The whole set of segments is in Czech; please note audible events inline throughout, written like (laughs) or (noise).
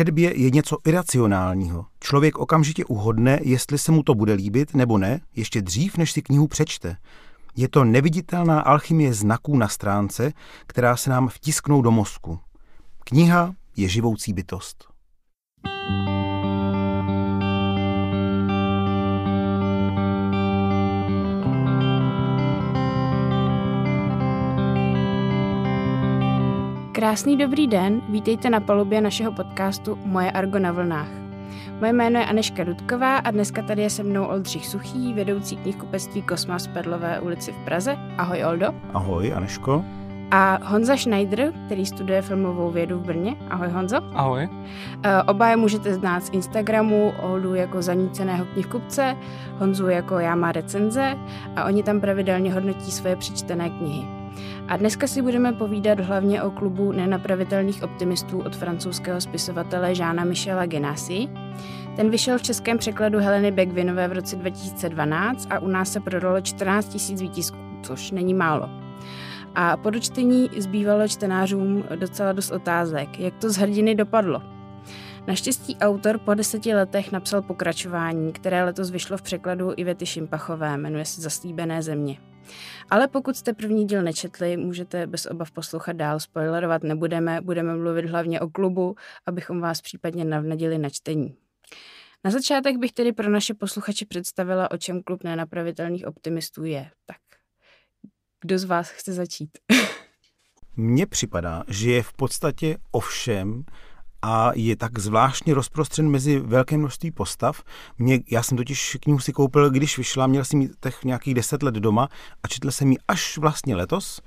četbě je něco iracionálního. Člověk okamžitě uhodne, jestli se mu to bude líbit nebo ne, ještě dřív, než si knihu přečte. Je to neviditelná alchymie znaků na stránce, která se nám vtisknou do mozku. Kniha je živoucí bytost. Krásný dobrý den, vítejte na palubě našeho podcastu Moje Argo na vlnách. Moje jméno je Aneška Dudková a dneska tady je se mnou Oldřich Suchý, vedoucí knihkupectví Kosmas v Perlové ulici v Praze. Ahoj Oldo. Ahoj Aneško. A Honza Schneider, který studuje filmovou vědu v Brně. Ahoj Honzo. Ahoj. Eh, oba je můžete znát z Instagramu, Oldu jako zaníceného knihkupce, Honzu jako já má recenze a oni tam pravidelně hodnotí svoje přečtené knihy. A dneska si budeme povídat hlavně o klubu nenapravitelných optimistů od francouzského spisovatele Žána Michela Genasi. Ten vyšel v českém překladu Heleny Begvinové v roce 2012 a u nás se prodalo 14 000 výtisků, což není málo. A po dočtení zbývalo čtenářům docela dost otázek, jak to z hrdiny dopadlo. Naštěstí autor po deseti letech napsal pokračování, které letos vyšlo v překladu Ivety Šimpachové, jmenuje se Zaslíbené země. Ale pokud jste první díl nečetli, můžete bez obav poslouchat dál, spoilerovat nebudeme, budeme mluvit hlavně o klubu, abychom vás případně navnadili na čtení. Na začátek bych tedy pro naše posluchače představila, o čem klub nenapravitelných optimistů je. Tak, kdo z vás chce začít? (laughs) Mně připadá, že je v podstatě o všem, a je tak zvláštně rozprostřen mezi velké množství postav. Mě, já jsem totiž knihu si koupil, když vyšla, měl jsem ji těch nějakých deset let doma a četl jsem ji až vlastně letos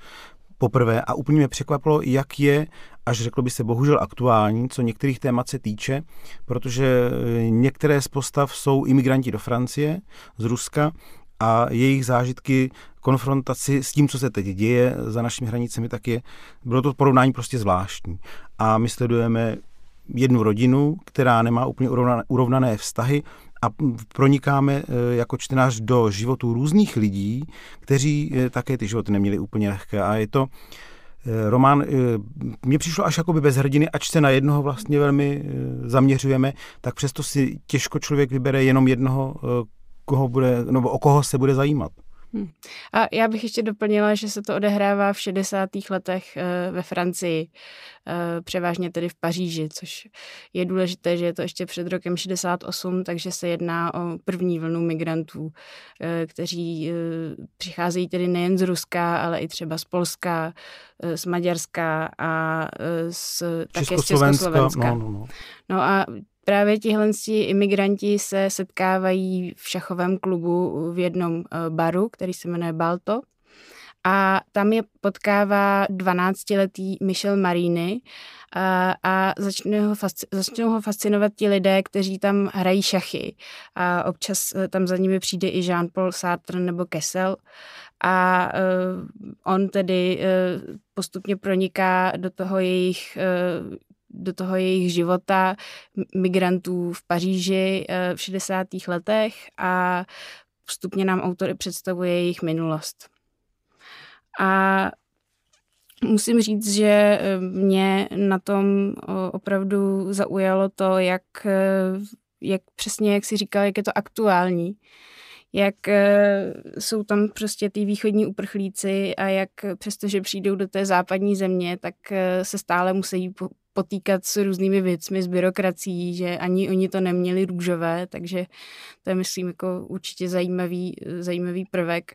poprvé a úplně mě překvapilo, jak je, až řeklo by se bohužel aktuální, co některých témat se týče, protože eh, některé z postav jsou imigranti do Francie, z Ruska a jejich zážitky konfrontaci s tím, co se teď děje za našimi hranicemi, tak je, bylo to porovnání prostě zvláštní. A my sledujeme jednu rodinu, která nemá úplně urovnané vztahy a pronikáme e, jako čtenář do životů různých lidí, kteří e, také ty životy neměli úplně lehké. A je to e, román, mně přišlo až jakoby bez hrdiny, ač se na jednoho vlastně velmi zaměřujeme, tak přesto si těžko člověk vybere jenom jednoho, koho bude, nebo o koho se bude zajímat. Hmm. A já bych ještě doplnila, že se to odehrává v 60. letech eh, ve Francii, eh, převážně tedy v Paříži, což je důležité, že je to ještě před rokem 68, takže se jedná o první vlnu migrantů, eh, kteří přicházejí tedy nejen z Ruska, ale i třeba z Polska, z Maďarska a z, také z Československa. No, no, no. no a Právě tihle imigranti se setkávají v šachovém klubu v jednom eh, baru, který se jmenuje Balto. A tam je potkává 12-letý Michel Marini a, a začnou, ho fasci, začnou ho fascinovat ti lidé, kteří tam hrají šachy. A občas eh, tam za nimi přijde i Jean-Paul Sartre nebo Kessel. A uh, on tedy uh, postupně proniká do toho jejich uh, do toho jejich života migrantů v Paříži eh, v 60. letech a postupně nám autory představuje jejich minulost. A musím říct, že eh, mě na tom opravdu zaujalo to, jak, eh, jak přesně, jak si říkal, jak je to aktuální jak jsou tam prostě ty východní uprchlíci a jak přestože přijdou do té západní země, tak se stále musí potýkat s různými věcmi, s byrokracií, že ani oni to neměli růžové, takže to je, myslím, jako určitě zajímavý, zajímavý prvek,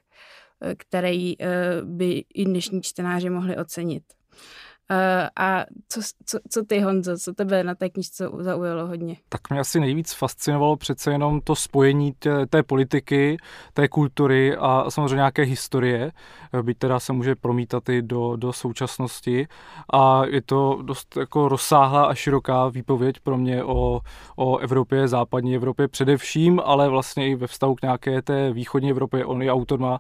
eh, který eh, by i dnešní čtenáři mohli ocenit. Eh, a co, co, co ty, Honzo, co tebe na té knižce zaujalo hodně? Tak mě asi nejvíc fascinovalo přece jenom to spojení té, té politiky, té kultury a samozřejmě nějaké historie, eh, byť teda se může promítat i do, do současnosti. A je to dost jako rozsáhlá a široká výpověď pro mě o, o Evropě, západní Evropě především, ale vlastně i ve vztahu k nějaké té východní Evropě. On i autor má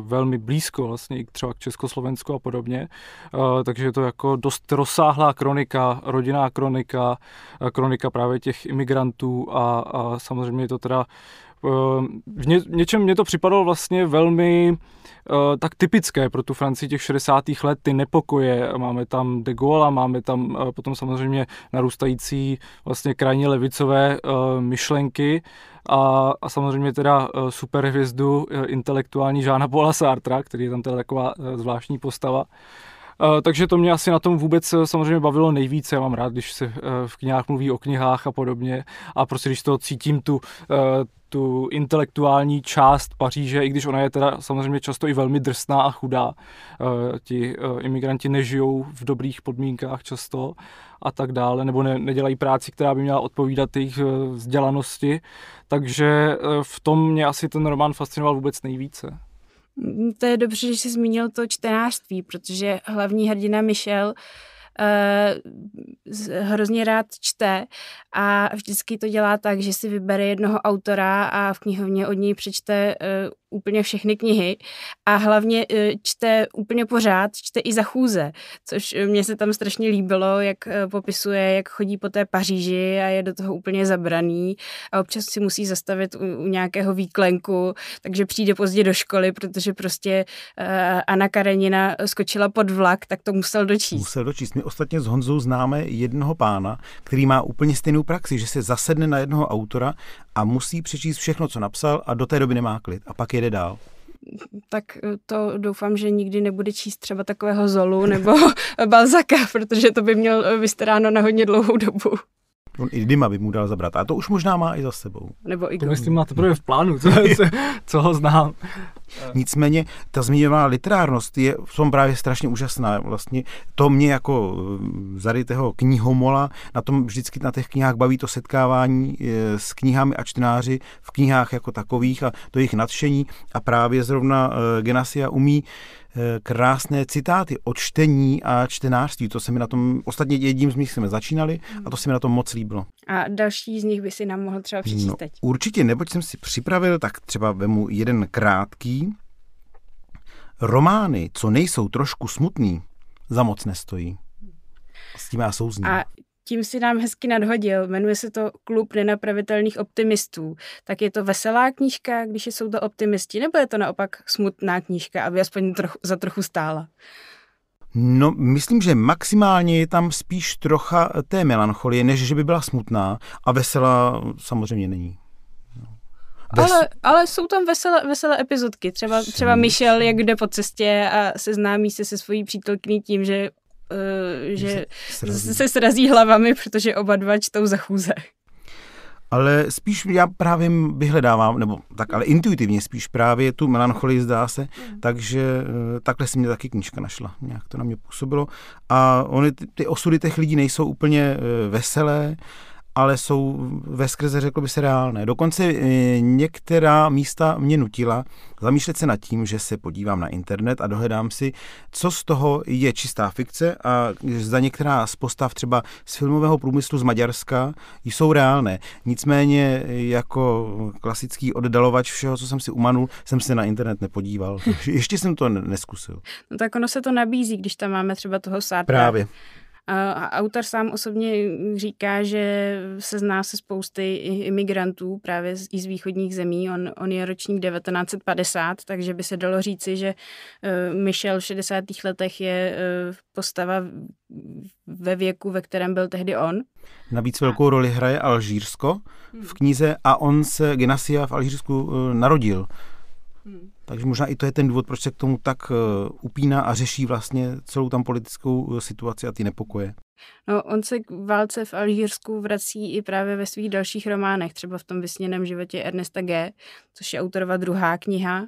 velmi blízko vlastně třeba k Československu a podobně. Eh, takže je to jako dost rozsáhlá kronika, rodinná kronika, kronika právě těch imigrantů a, a samozřejmě je to teda v ně, něčem mě to připadalo vlastně velmi Uh, tak typické pro tu Francii těch 60. let, ty nepokoje. Máme tam de Gaulle, máme tam uh, potom samozřejmě narůstající vlastně krajně levicové uh, myšlenky a, a samozřejmě teda superhvězdu intelektuální Žána Paula Sartra, který je tam teda taková zvláštní postava. Takže to mě asi na tom vůbec samozřejmě bavilo nejvíce. Já mám rád, když se v knihách mluví o knihách a podobně. A prostě když to cítím tu, tu intelektuální část Paříže, i když ona je teda samozřejmě často i velmi drsná a chudá. Eh, ti eh, imigranti nežijou v dobrých podmínkách často a tak dále, nebo ne, nedělají práci, která by měla odpovídat jejich eh, vzdělanosti. Takže v tom mě asi ten román fascinoval vůbec nejvíce. Mm, to je dobře, že jsi zmínil to čtenářství, protože hlavní hrdina Michel hrozně rád čte a vždycky to dělá tak, že si vybere jednoho autora a v knihovně od něj přečte uh, úplně všechny knihy a hlavně uh, čte úplně pořád, čte i za chůze, což mně se tam strašně líbilo, jak uh, popisuje, jak chodí po té Paříži a je do toho úplně zabraný a občas si musí zastavit u, u nějakého výklenku, takže přijde pozdě do školy, protože prostě uh, Anna Karenina skočila pod vlak, tak to musel dočíst. Musel dočíst. My ostatně s Honzou známe jednoho pána, který má úplně stejnou praxi, že se zasedne na jednoho autora a musí přečíst všechno, co napsal a do té doby nemá klid a pak jede dál tak to doufám, že nikdy nebude číst třeba takového Zolu nebo (laughs) Balzaka, protože to by měl vystaráno na hodně dlouhou dobu. On i Dima by mu dal zabrat. A to už možná má i za sebou. Nebo i To myslím, má teprve v plánu, co, co ho znám. Nicméně ta zmiňovaná literárnost je v tom právě strašně úžasná. Vlastně to mě jako eh, zarytého knihomola na tom vždycky na těch knihách baví to setkávání eh, s knihami a čtenáři v knihách jako takových a to jejich nadšení a právě zrovna eh, Genasia umí krásné citáty o čtení a čtenářství. To se mi na tom, ostatně jedním z nich jsme začínali a to se mi na tom moc líbilo. A další z nich by si nám mohl třeba přečíst no, teď. Určitě, neboť jsem si připravil, tak třeba vemu jeden krátký. Romány, co nejsou trošku smutný, za moc nestojí. S tím já souzním. A tím si nám hezky nadhodil. Jmenuje se to Klub nenapravitelných optimistů. Tak je to veselá knížka, když jsou to optimisti, nebo je to naopak smutná knížka, aby aspoň trochu, za trochu stála? No, myslím, že maximálně je tam spíš trocha té melancholie, než že by byla smutná a veselá samozřejmě není. Ves... Ale, ale jsou tam veselé, veselé epizodky. Třeba, třeba Michel, jak jde po cestě a seznámí se se svojí přítelkyní tím, že uh, že srazí. se srazí hlavami, protože oba dva čtou za chůze. Ale spíš já právě vyhledávám, nebo tak, ale intuitivně spíš právě tu melancholii zdá se, mm. takže uh, takhle si mě taky knížka našla. Nějak to na mě působilo. A ony, ty, ty osudy těch lidí nejsou úplně uh, veselé, ale jsou ve skrze, řekl by se, reálné. Dokonce e, některá místa mě nutila zamýšlet se nad tím, že se podívám na internet a dohledám si, co z toho je čistá fikce a za některá z postav třeba z filmového průmyslu z Maďarska jsou reálné. Nicméně jako klasický oddalovač všeho, co jsem si umanul, jsem se na internet nepodíval. (laughs) Ještě jsem to neskusil. No tak ono se to nabízí, když tam máme třeba toho Sartra. Právě. A autor sám osobně říká, že se zná se spousty imigrantů právě z, i z východních zemí. On, on je ročník 1950, takže by se dalo říci, že uh, Michel v 60. letech je uh, postava ve věku, ve kterém byl tehdy on. Navíc velkou roli hraje Alžírsko v knize a on se Genasia v Alžírsku uh, narodil. Hmm. Takže možná i to je ten důvod, proč se k tomu tak eh, upíná a řeší vlastně celou tam politickou eh, situaci a ty nepokoje. No, on se k válce v Alžírsku vrací i právě ve svých dalších románech, třeba v tom vysněném životě Ernesta G., což je autorova druhá kniha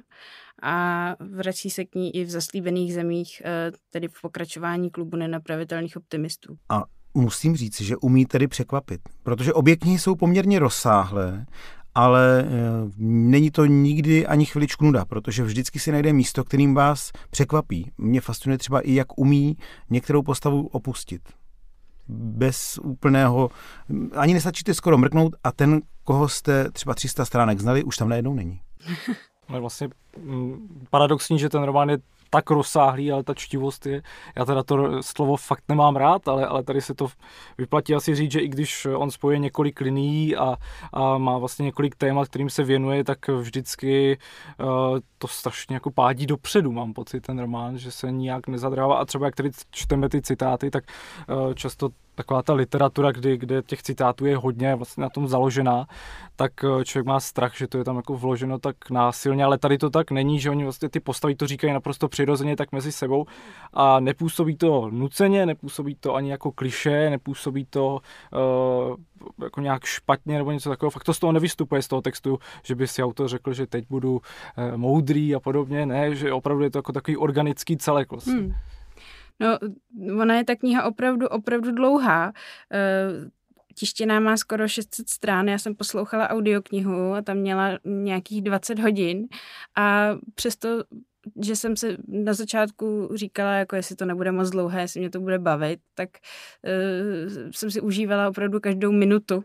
a vrací se k ní i v zaslíbených zemích, eh, tedy v pokračování klubu nenapravitelných optimistů. A musím říct, že umí tedy překvapit, protože obě knihy jsou poměrně rozsáhlé ale eh, není to nikdy ani chviličku nuda, protože vždycky si najde místo, kterým vás překvapí. Mě fascinuje třeba i, jak umí některou postavu opustit. Bez úplného, ani nestačíte skoro mrknout a ten, koho jste třeba 300 stránek znali, už tam najednou není. (laughs) No je vlastně mm, paradoxní, že ten román je tak rozsáhlý, ale ta čtivost je, já teda to slovo fakt nemám rád, ale, ale tady se to vyplatí asi říct, že i když on spoje několik linií a, a má vlastně několik témat, kterým se věnuje, tak vždycky uh, to strašně jako pádí dopředu, mám pocit, ten román, že se nijak nezadrává. A třeba jak tady čteme ty citáty, tak uh, často taková ta literatura, kdy, kde těch citátů je hodně vlastně na tom založená, tak eh, člověk má strach, že to je tam jako vloženo tak násilně, ale tady to tak není, že oni vlastně ty postavy to říkají naprosto přirozeně tak mezi sebou a nepůsobí to nuceně, nepůsobí to ani jako kliše, nepůsobí to uh, jako nějak špatně nebo něco takového. Fakt to z toho nevystupuje z toho textu, že by si autor řekl, že teď budu uh, moudrý a podobně. Ne, že opravdu je to jako takový organický celek vlastně. Hmm. No, ona je ta kniha opravdu, opravdu dlouhá. Eh, tištěná má skoro 600 strán, já jsem poslouchala audioknihu a tam měla nějakých 20 hodin. A přesto že jsem se na začátku říkala, jako jestli to nebude moc dlouhé, jestli mě to bude bavit, tak uh, jsem si užívala opravdu každou minutu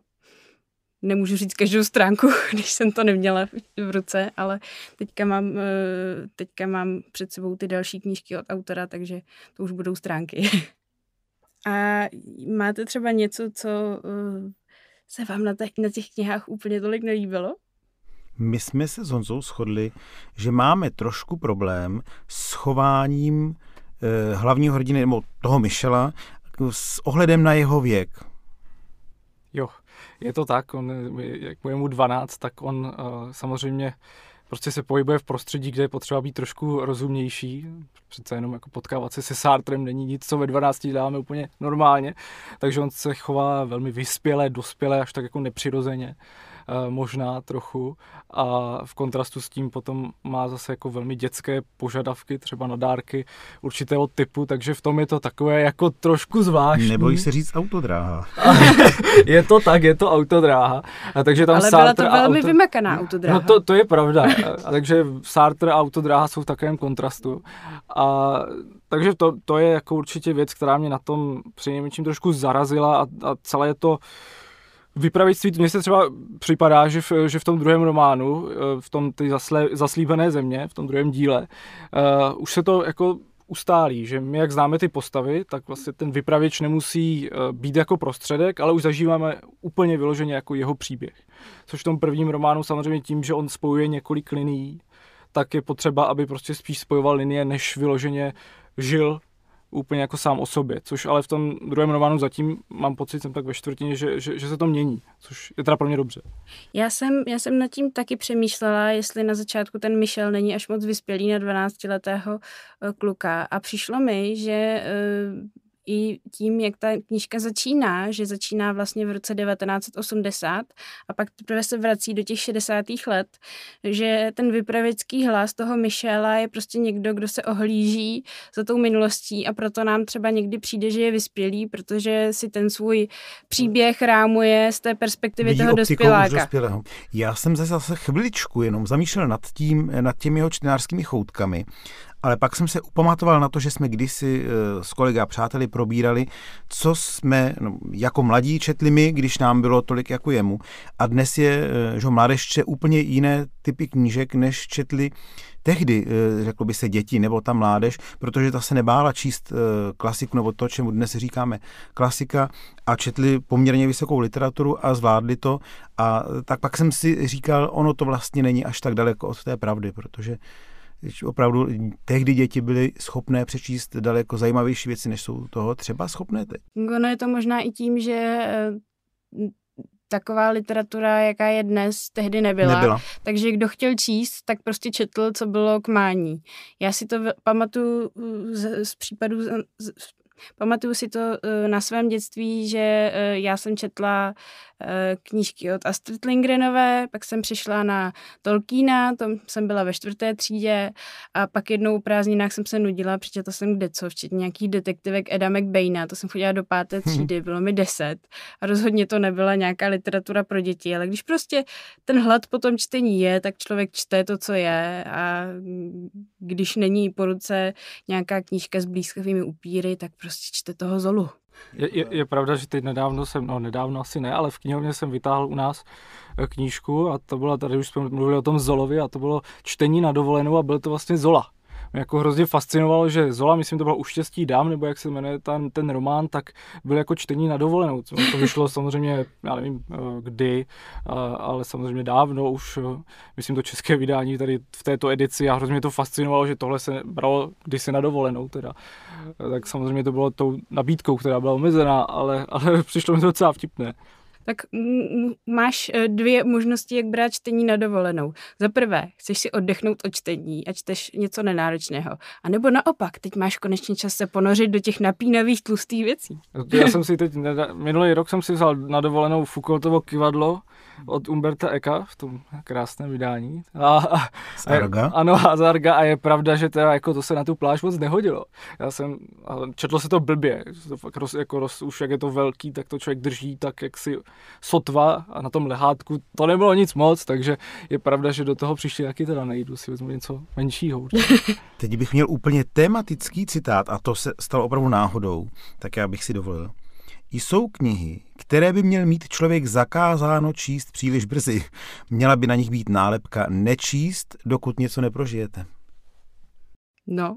nemůžu říct každou stránku, (laughs) když jsem to neměla v ruce, ale teďka mám, eh, teďka mám před sebou ty další knížky od autora, takže to už budou stránky. (laughs) A máte třeba něco, co eh, se vám na, těch, na těch knihách úplně tolik nelíbilo? My jsme se s Honzou shodli, že máme trošku problém s chováním eh, hlavního hrdiny, nebo toho Michela, s ohledem na jeho věk. Jo, je to tak, on, jak je mu 12, tak on uh, samozřejmě prostě se pohybuje v prostředí, kde je potřeba být trošku rozumnější. Přece jenom jako potkávat se se Sartrem není nic, co ve 12 děláme úplně normálně. Takže on se chová velmi vyspěle, dospěle, až tak jako nepřirozeně. Eh, možná trochu a v kontrastu s tím potom má zase jako velmi dětské požadavky, třeba na dárky určitého typu, takže v tom je to takové jako trošku zvláštní. Nebojí se říct autodráha. (laughs) je to tak, je to autodráha. A takže tam Ale byla to velmi auto... vymakaná autodráha. No to, to je pravda. A takže Sartre a autodráha jsou v takovém kontrastu. A takže to, to je jako určitě věc, která mě na tom přinejmenším trošku zarazila a, a celé je to vypravěčství, mně se třeba připadá, že v, že v tom druhém románu, eh, v tom ty zasle, zaslíbené země, v tom druhém díle, uh, už se to jako ustálí, že my jak známe ty postavy, tak vlastně ten vypravěč nemusí uh, být jako prostředek, ale už zažíváme úplně vyloženě jako jeho příběh. Což v tom prvním románu samozřejmě tím, že on spojuje několik linií, tak je potřeba, aby prostě spíš spojoval linie, než vyloženě žil úplně jako sám o sobě, což ale v tom druhém románu zatím mám pocit, jsem tak ve čtvrtině, že, že, že se to mění, což je teda pro mě dobře. Já jsem, já jsem nad tím taky přemýšlela, jestli na začátku ten Michel není až moc vyspělý na 12-letého eh, kluka a přišlo mi, že eh, i tím, jak ta knížka začíná, že začíná vlastně v roce 1980 a pak teprve se vrací do těch 60. let, že ten vypravěcký hlas toho Michela je prostě někdo, kdo se ohlíží za tou minulostí a proto nám třeba někdy přijde, že je vyspělý, protože si ten svůj příběh rámuje z té perspektivy Vidí toho dospěláka. Já jsem zase chviličku jenom zamýšlel nad tím, nad těmi jeho čtenářskými choutkami ale pak jsem se upamatoval na to, že jsme kdysi eh, s kolega a přáteli probírali, co jsme no, jako mladí četli my, když nám bylo tolik jako jemu. A dnes je, eh, že mládež čte úplně jiné typy knížek, než četli tehdy, eh, řeklo by se děti nebo ta mládež, protože ta se nebála číst klasiku nebo to, čemu dnes říkáme klasika a četli poměrně vysokou literaturu a zvládli to. A tak pak jsem si říkal, ono to vlastně není až tak daleko od té pravdy, protože opravdu tehdy děti byly schopné přečíst daleko zajímavější věci, než jsou toho třeba schopné teď. Ono je to možná i tím, že eh, taková literatura, jaká je dnes, tehdy nebyla. nebyla. Takže kdo chtěl číst, tak prostě četl, co bylo k mání. Já si to pamatuju z, z případů, z, pamatuju si to eh, na svém dětství, že eh, já jsem četla Eh, knížky od Astrid Lindgrenové, pak jsem přišla na Tolkiena, tam jsem byla ve čtvrté třídě a pak jednou o prázdninách jsem se nudila, přečetla jsem kde co, včetně nějakých detektivek Eda McBaina, to jsem chodila do páté hm. třídy, bylo mi deset a rozhodně to nebyla nějaká literatura pro děti, ale když prostě ten hlad po tom čtení je, tak člověk čte to, co je a když není po ruce nějaká knížka s blízkovými upíry, tak prostě čte toho Zolu. Je, je, je pravda, že teď nedávno jsem, no nedávno asi ne, ale v knihovně jsem vytáhl u nás eh, knížku a to byla, tady už jsme mluvili o tom Zolovi a to bylo čtení na dovolenou a byl to vlastně Zola mě jako hrozně fascinovalo, že Zola, myslím, to bylo Uštěstí dám, nebo jak se jmenuje ten, ten román, tak byl jako čtení na dovolenou. To vyšlo samozřejmě, já nevím eh, kdy, ale samozřejmě dávno už, eh, myslím, to české vydání tady v této edici a hrozně to fascinovalo, že tohle se bralo kdysi na dovolenou teda. Tak samozřejmě to bylo tou nabídkou, která byla omezená, ale, ale (laughs) přišlo mi to docela vtipné tak máš eh, dvě možnosti, jak brát čtení na dovolenou. Za prvé, chceš si oddechnout od čtení a čteš něco nenáročného. A nebo naopak, teď máš konečně čas se ponořit do těch napínavých tlustých věcí. Já jsem si teď, minulý rok jsem si vzal na dovolenou Foucaultovo kivadlo, od Umberta Eka v tom krásném vydání. A, a, Zarga? ano, a Zarga a je pravda, že teda jako to se na tu pláž moc nehodilo. Já jsem, četlo se to blbě, to fakt roz, jako roz, už jak je to velký, tak to člověk drží tak jak si sotva a na tom lehátku to nebylo nic moc, takže je pravda, že do toho příště taky teda nejdu, si vezmu něco menšího. (laughs) Teď bych měl úplně tematický citát a to se stalo opravdu náhodou, tak já bych si dovolil. Jsou knihy, které by měl mít člověk zakázáno číst příliš brzy. Měla by na nich být nálepka nečíst, dokud něco neprožijete. No,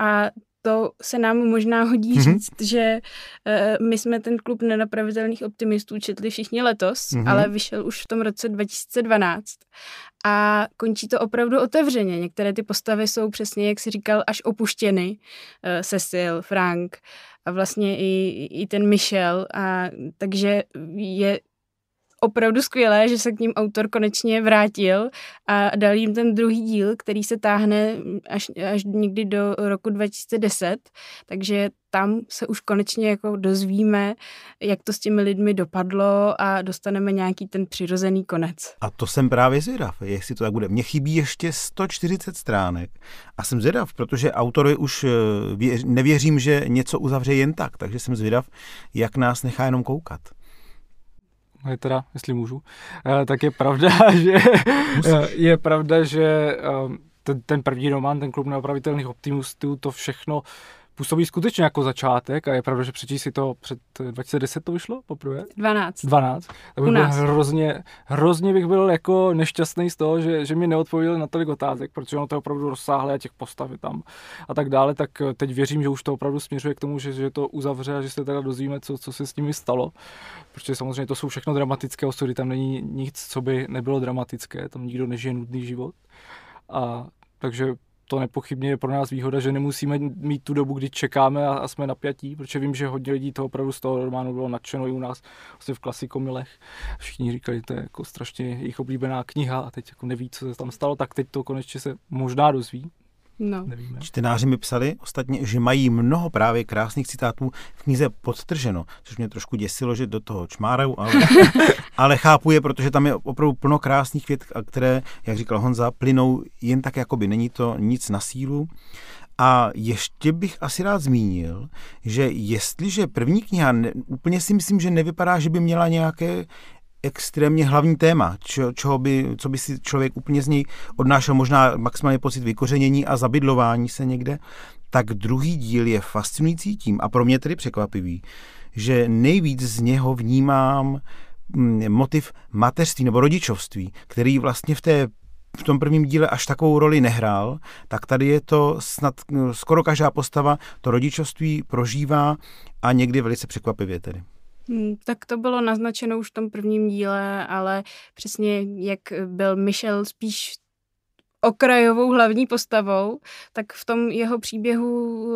a to se nám možná hodí mm-hmm. říct, že uh, my jsme ten klub nenapravitelných optimistů četli všichni letos, mm-hmm. ale vyšel už v tom roce 2012 a končí to opravdu otevřeně. Některé ty postavy jsou přesně, jak si říkal, až opuštěny. Uh, Cecil, Frank a vlastně i, i ten Michel. A, takže je opravdu skvělé, že se k ním autor konečně vrátil a dal jim ten druhý díl, který se táhne až, až někdy do roku 2010, takže tam se už konečně jako dozvíme, jak to s těmi lidmi dopadlo a dostaneme nějaký ten přirozený konec. A to jsem právě zvědav, jestli to tak bude. Mně chybí ještě 140 stránek a jsem zvědav, protože autorovi už eh, nevěřím, že něco uzavře jen tak, takže jsem zvědav, jak nás nechá jenom koukat je teda, jestli můžu, eh, tak je pravda, (laughs) že eh, je pravda, že eh, ten, ten první román, ten klub neopravitelných optimistů, to všechno působí skutečně jako začátek a je pravda, že přečíst si to před 2010 to vyšlo poprvé? 12. 12. Tak bych byl hrozně, hrozně bych byl jako nešťastný z toho, že, že mi neodpověděli na tolik otázek, protože ono to je opravdu rozsáhlé a těch postav tam a tak dále, tak teď věřím, že už to opravdu směřuje k tomu, že, že to uzavře a že se teda dozvíme, co, co se s nimi stalo, protože samozřejmě to jsou všechno dramatické osudy, tam není nic, co by nebylo dramatické, tam nikdo nežije nudný život. A takže to nepochybně je pro nás výhoda, že nemusíme mít tu dobu, kdy čekáme a, a jsme napjatí, protože vím, že hodně lidí to opravdu z toho románu bylo nadšeno i u nás vlastně v klasikomilech. Všichni říkali, že to je jako strašně jejich oblíbená kniha a teď jako neví, co se tam stalo, tak teď to konečně se možná dozví. No. Nevíme. Čtenáři mi psali ostatně, že mají mnoho právě krásných citátů v knize podtrženo, což mě trošku děsilo, že do toho čmáraju, ale, (laughs) ale chápu je, protože tam je opravdu plno krásných vět, které, jak říkal Honza, plynou jen tak jakoby, není to nic na sílu. A ještě bych asi rád zmínil, že jestliže první kniha, ne, úplně si myslím, že nevypadá, že by měla nějaké extrémně hlavní téma, čo, čeho by, co by si člověk úplně z něj odnášel, možná maximálně pocit vykořenění a zabydlování se někde, tak druhý díl je fascinující tím a pro mě tedy překvapivý, že nejvíc z něho vnímám mm, motiv mateřství nebo rodičovství, který vlastně v té v tom prvním díle až takovou roli nehrál, tak tady je to snad skoro každá postava to rodičovství prožívá a někdy velice překvapivě tedy. Hmm, tak to bylo naznačeno už v tom prvním díle, ale přesně jak byl Michel spíš okrajovou hlavní postavou, tak v tom jeho příběhu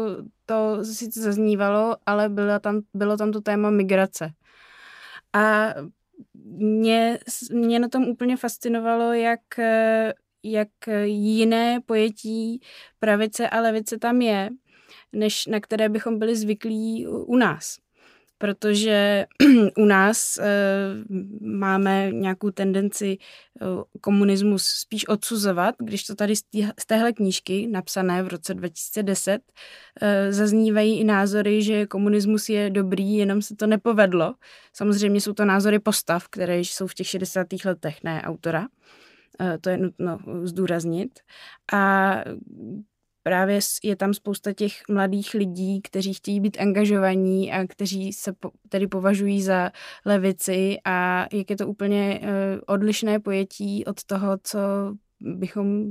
to sice zaznívalo, ale bylo tam, bylo tam to téma migrace. A mě, mě na tom úplně fascinovalo, jak, jak jiné pojetí pravice a levice tam je, než na které bychom byli zvyklí u nás protože (clears throat) u nás e, máme nějakou tendenci e, komunismus spíš odsuzovat, když to tady z, téhle knížky, napsané v roce 2010, e, eh, zaznívají i názory, že komunismus je dobrý, jenom se to nepovedlo. Samozřejmě jsou to názory postav, které jsou v těch 60. letech, ne autora. To je nutno zdůraznit. A právě je tam spousta těch mladých lidí, kteří chtějí být angažovaní a kteří se po, tedy považují za levici a jak je to úplně uh, odlišné pojetí od toho, co bychom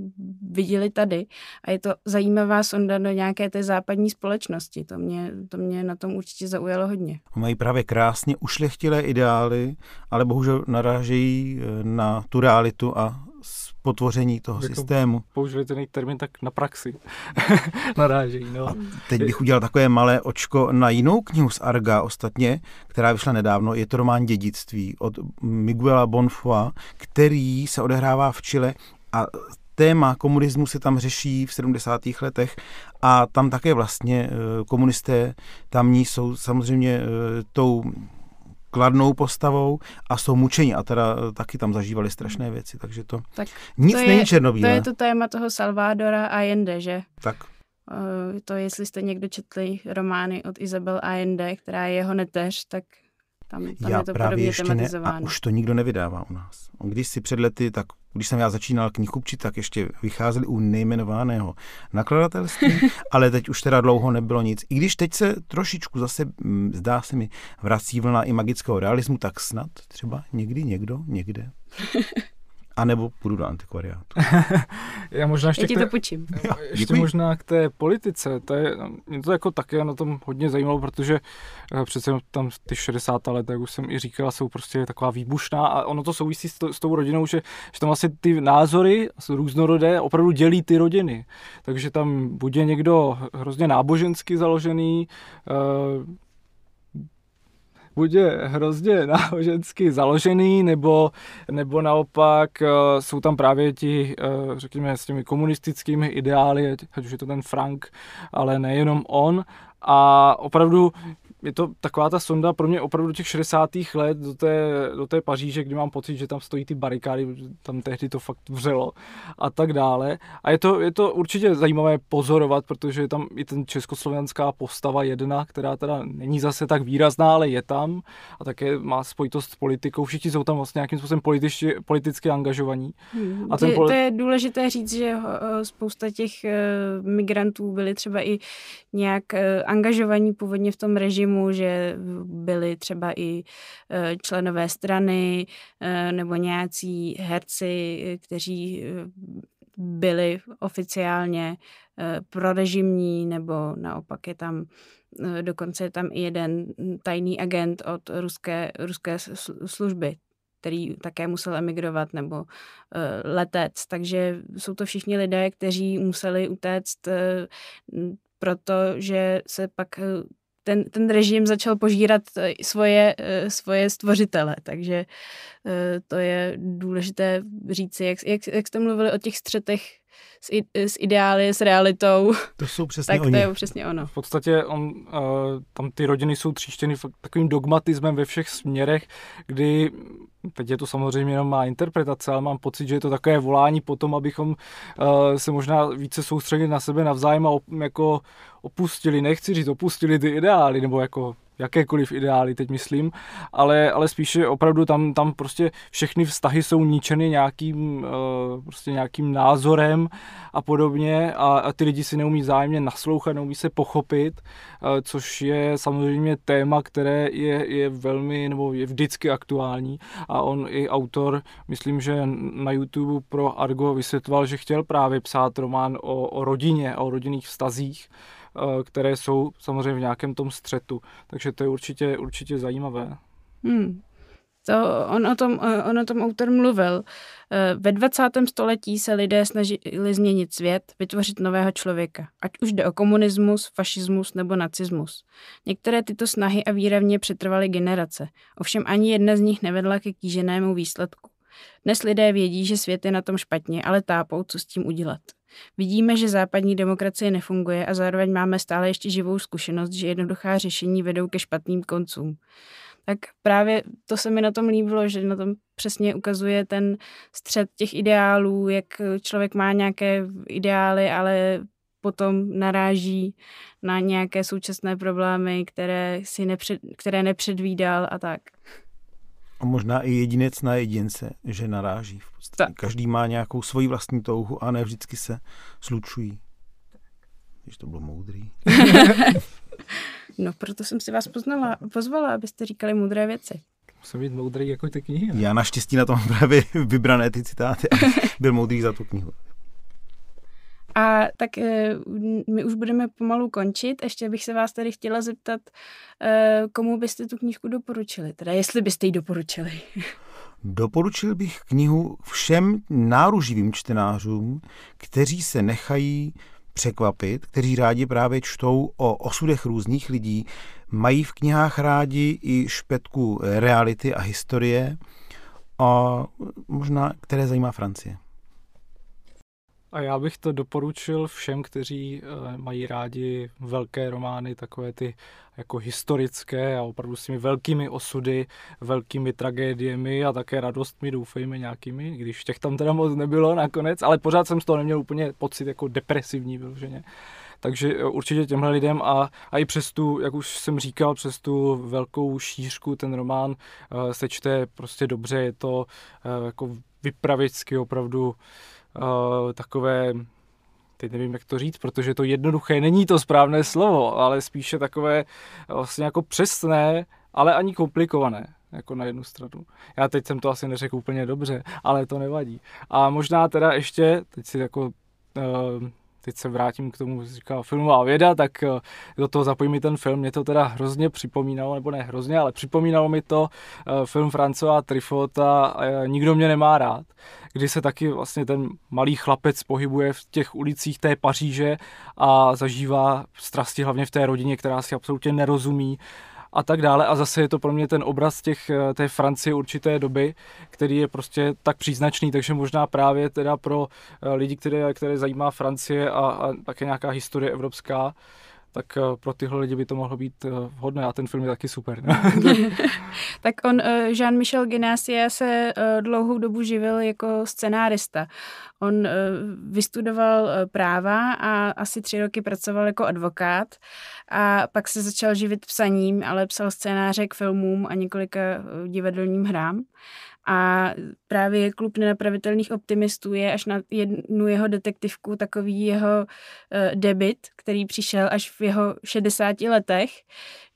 viděli tady. A je to zajímavá sonda do nějaké té západní společnosti. To mě, to mě na tom určitě zaujalo hodně. Mají právě krásně ušlechtilé ideály, ale bohužel narážejí eh, na tu realitu a potvoření toho jako systému. Použili ten termín tak na praxi. (laughs) Narážejí, no. A teď bych udělal takové malé očko na jinou knihu z Arga ostatně, která vyšla nedávno. Je to román Dědictví od Miguela Bonfoy, který se odehrává v Chile a téma komunismu se tam řeší v 70. letech a tam také vlastně eh, komunisté tamní jsou samozřejmě eh, tou kladnou postavou a jsou mučeni a teda eh, taky tam zažívali strašné věci, takže to tak nic to není je, černobílé. To je to téma toho Salvadora Allende, že? Tak. Uh, to, jestli jste někdo četli romány od Isabel Allende, která je jeho neteř, tak tam, tam já je to právě ještě ne, a už to nikdo nevydává u nás. Když si před lety, tak když jsem já začínal knihkupčit, tak ještě vycházeli u nejmenovaného nakladatelství, (laughs) ale teď už teda dlouho nebylo nic. I když teď se trošičku zase, mm, zdá se mi, vrací vlna i magického realismu, tak snad třeba někdy někdo někde (laughs) A nebo půjdu do antikvariátu. (laughs) Já možná ještě, Já ti to půjčím. ještě možná k té politice. To je, mě to jako také na tom hodně zajímalo, protože eh, přece tam ty 60. let, jak už jsem i říkala, jsou prostě taková výbušná a ono to souvisí s, to, s tou rodinou, že, že tam vlastně ty názory různorodé opravdu dělí ty rodiny. Takže tam bude někdo hrozně nábožensky založený, uh, buď je hrozně (laughs) nábožensky založený, nebo, nebo naopak uh, jsou tam právě ti, uh, řekněme, s těmi komunistickými ideály, ať už je to ten Frank, ale nejenom on. A opravdu je to taková ta sonda pro mě opravdu těch 60. let do té, do té Paříže, kdy mám pocit, že tam stojí ty barikády, tam tehdy to fakt vřelo a tak dále. A je to, je to určitě zajímavé pozorovat, protože je tam i ten československá postava jedna, která teda není zase tak výrazná, ale je tam a také má spojitost s politikou. Všichni jsou tam vlastně nějakým způsobem politicky, politicky angažovaní. Hmm, a ten to, poli- to je důležité říct, že spousta těch uh, migrantů byli třeba i nějak uh, angažovaní původně v tom režimu režimu, že byli třeba i e, členové strany e, nebo nějací herci, kteří e, byli oficiálně prorežimní, nebo naopak je tam dokonce je tam i jeden tajný agent od ruské, ruské služby, který také musel emigrovat, nebo letec. Takže jsou to všichni lidé, kteří museli utéct, protože se pak ten, ten režim začal požírat eh, svoje, eh, svoje stvořitele, takže eh, to je důležité říci, jak, jak, jak jste mluvili o těch střetech s, s ideály, s realitou. To jsou přesně (laughs) tak oni. to je přesně ono. V podstatě on, uh, tam ty rodiny jsou tříštěny takovým dogmatismem ve všech směrech, kdy teď je to samozřejmě jenom má interpretace, ale mám pocit, že je to takové volání po tom, abychom uh, se možná více soustředili na sebe navzájem a op, jako opustili, nechci říct opustili ty ideály, nebo jako jakékoliv ideály, teď myslím, ale, ale spíše opravdu tam, tam prostě všechny vztahy jsou ničeny nějakým, uh, prostě nějakým názorem a podobně a, a ty lidi si neumí zájemně naslouchat, neumí se pochopit, uh, což je samozřejmě téma, které je, je velmi, nebo je vždycky aktuální a on i autor, myslím, že na YouTube pro Argo vysvětloval, že chtěl právě psát román o, o rodině, o rodinných vztazích, Eh, které jsou samozřejmě v nějakém tom střetu. Takže to je určitě, určitě zajímavé. Hmm. To on o, tom, eh, on o tom autor mluvil. Eh, ve 20. století se lidé snažili změnit svět, vytvořit nového člověka, ať už jde o komunismus, fašismus nebo nacismus. Některé tyto snahy a výravně přetrvaly generace, ovšem ani jedna z nich nevedla ke kýženému výsledku. Dnes lidé vědí, že svět je na tom špatně, ale tápou, co s tím udělat. Vidíme, že západní demokracie nefunguje a zároveň máme stále ještě živou zkušenost, že jednoduchá řešení vedou ke špatným koncům. Tak právě to se mi na tom líbilo, že na tom přesně ukazuje ten střed těch ideálů, jak člověk má nějaké ideály, ale potom naráží na nějaké současné problémy, které, si nepřed, které nepředvídal a tak. A možná i jedinec na jedince, že naráží. V podstatě. Tak. Každý má nějakou svoji vlastní touhu a ne vždycky se slučují. Když to bylo moudrý. (laughs) no, proto jsem si vás poznala, pozvala, abyste říkali moudré věci. Musím být moudrý jako ty knihy. Ne? Já naštěstí na tom (laughs) právě vybrané ty citáty a byl moudrý za tu knihu. A tak eh, my už budeme pomalu končit. Ještě bych se vás tady chtěla zeptat, eh, komu byste tu knížku doporučili? Teda jestli byste ji doporučili. (laughs) Doporučil bych knihu všem náruživým čtenářům, kteří se nechají překvapit, kteří rádi právě čtou o osudech různých lidí, mají v knihách rádi i špetku reality a historie, a možná které zajímá Francie. A já bych to doporučil všem, kteří eh, mají rádi velké romány, takové ty jako historické a opravdu s těmi velkými osudy, velkými tragédiemi a také radostmi, doufejme nějakými, když těch tam teda moc nebylo nakonec, ale pořád jsem z toho neměl úplně pocit jako depresivní vyloženě. Takže eh, určitě těmhle lidem a, a i přes tu, jak už jsem říkal, přes tu velkou šířku ten román uh, se čte prostě dobře, je to jako vypravěcky opravdu uh, takové teď nevím, jak to říct, protože to jednoduché není to správné slovo, ale spíše takové vlastně jako přesné, ale ani komplikované jako na jednu stranu. Já teď jsem to asi neřekl úplně dobře, ale to nevadí. A možná teda ještě, teď si jako uh, teď se vrátím k tomu, co říkal filmová věda, tak eh, do toho zapojím i ten film. Mě to teda hrozně připomínalo, nebo ne hrozně, ale připomínalo mi to eh, film Francova Trifota Nikdo mě nemá rád, kdy se taky vlastně ten malý chlapec pohybuje v těch ulicích té Paříže a zažívá strasti hlavně v té rodině, která si absolutně nerozumí a tak dále. A zase je to pro mě ten obraz těch, eh, té Francie určité doby, který je prostě tak příznačný, takže možná právě teda pro eh, lidi, které, které zajímá Francie a, a také nějaká historie evropská, tak eh, pro tyhle lidi by to mohlo být vhodné a ten film je taky super. (laughs) (laughs) tak on, Jean-Michel Genasia se dlouhou dobu živil jako scenárista. On vystudoval práva a asi tři roky pracoval jako advokát a pak se začal živit psaním, ale psal scénáře k filmům a několika eh, divadelním hrám. A právě klub nenapravitelných optimistů je až na jednu jeho detektivku takový jeho uh, debit, který přišel až v jeho 60 letech,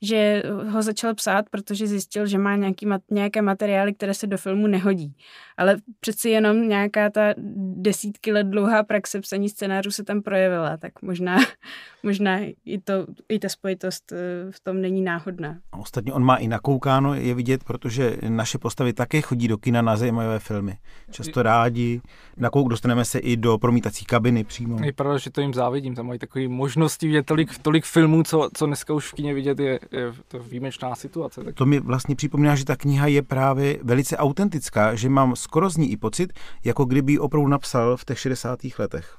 že ho začal psát, protože zjistil, že má nějaký, nějaké materiály, které se do filmu nehodí. Ale přeci jenom nějaká ta desítky let dlouhá praxe psaní scénářů se tam projevila, tak možná, (laughs) možná i, to, i ta spojitost eh, v tom není náhodná. A ostatně on má i nakoukáno, je vidět, protože naše postavy také chodí do kina na zajímavé filmy. Často rádi, nakouk dostaneme se i do promítací kabiny přímo. Je pravda, že to jim závidím, tam mají takové možnosti vidět tolik, tolik filmů, co, co dneska už v kině vidět je, je to výjimečná situace. Tak... To mi vlastně připomíná, že ta kniha je právě velice autentická, že mám skoro z ní i pocit, jako kdyby ji opravdu napsal v těch 60. letech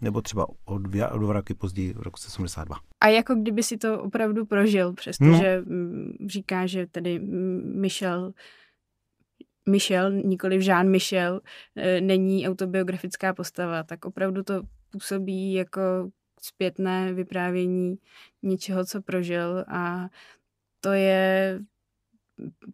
nebo třeba o, dvě, o dva roky později, v roku 72. A jako kdyby si to opravdu prožil, přestože no. říká, že tedy Michel Michel, nikoli Jean Michel, e, není autobiografická postava, tak opravdu to působí jako zpětné vyprávění něčeho, co prožil a to je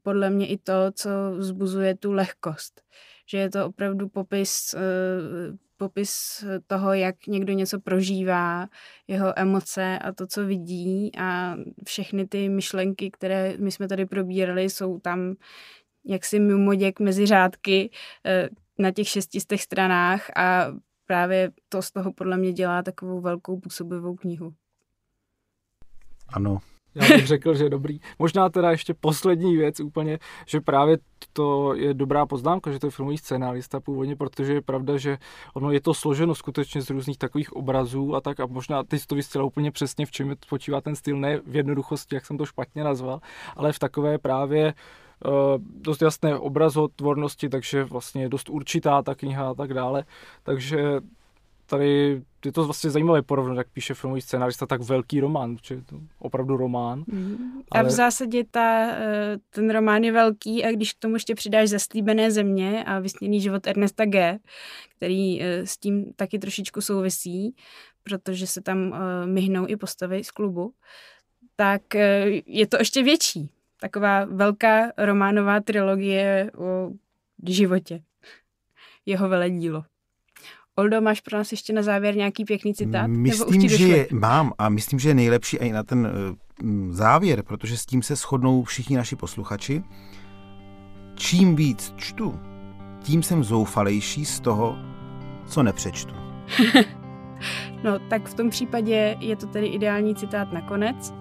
podle mě i to, co vzbuzuje tu lehkost. Že je to opravdu popis, uh, popis toho, jak někdo něco prožívá, jeho emoce a to, co vidí a všechny ty myšlenky, které my jsme tady probírali, jsou tam jaksi mimoděk mezi řádky uh, na těch šestistech stranách a právě to z toho podle mě dělá takovou velkou působivou knihu. Ano. Já bych řekl, že dobrý. Možná teda ještě poslední věc úplně, že právě to je dobrá poznámka, že to je filmový scénárista původně, protože je pravda, že ono je to složeno skutečně z různých takových obrazů a tak a možná ty jsi to vystřela úplně přesně, v čem spočívá ten styl, ne v jednoduchosti, jak jsem to špatně nazval, ale v takové právě Eh, dost jasné obrazotvornosti, takže vlastně je dost určitá ta kniha a tak dále. Takže tady je to vlastně zajímavé porovnat, jak píše filmový scénárista, tak velký román, protože je to opravdu román. Mm. Ale... A v zásadě ta, eh, ten román je velký a když k tomu ještě přidáš Zaslíbené země a Vysněný život Ernesta G., který eh, s tím taky trošičku souvisí, protože se tam myhnou i postavy z klubu, tak je to ještě větší taková velká románová trilogie o životě. Jeho veledílo. Oldo, máš pro nás ještě na závěr nějaký pěkný citát? Myslím, že je, mám a myslím, že je nejlepší i na ten uh, závěr, protože s tím se shodnou všichni naši posluchači. čím víc čtu, tím jsem zoufalejší z toho, co nepřečtu. (laughs) no, tak v tom případě je to tedy ideální citát nakonec.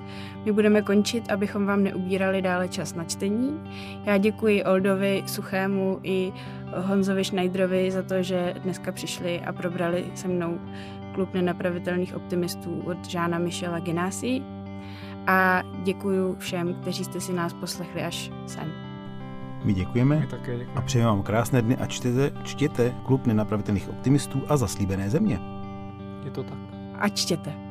My budeme končit, abychom vám neubírali dále čas na čtení. Já děkuji Oldovi Suchému i Honzovi Schneiderovi za to, že dneska přišli a probrali se mnou klub nenapravitelných optimistů od Žána Michela Genasi. A děkuji všem, kteří jste si nás poslechli až sem. My děkujeme My také děkujeme. a přejeme vám krásné dny a čtěte, čtěte klub nenapravitelných optimistů a zaslíbené země. Je to tak. A čtěte.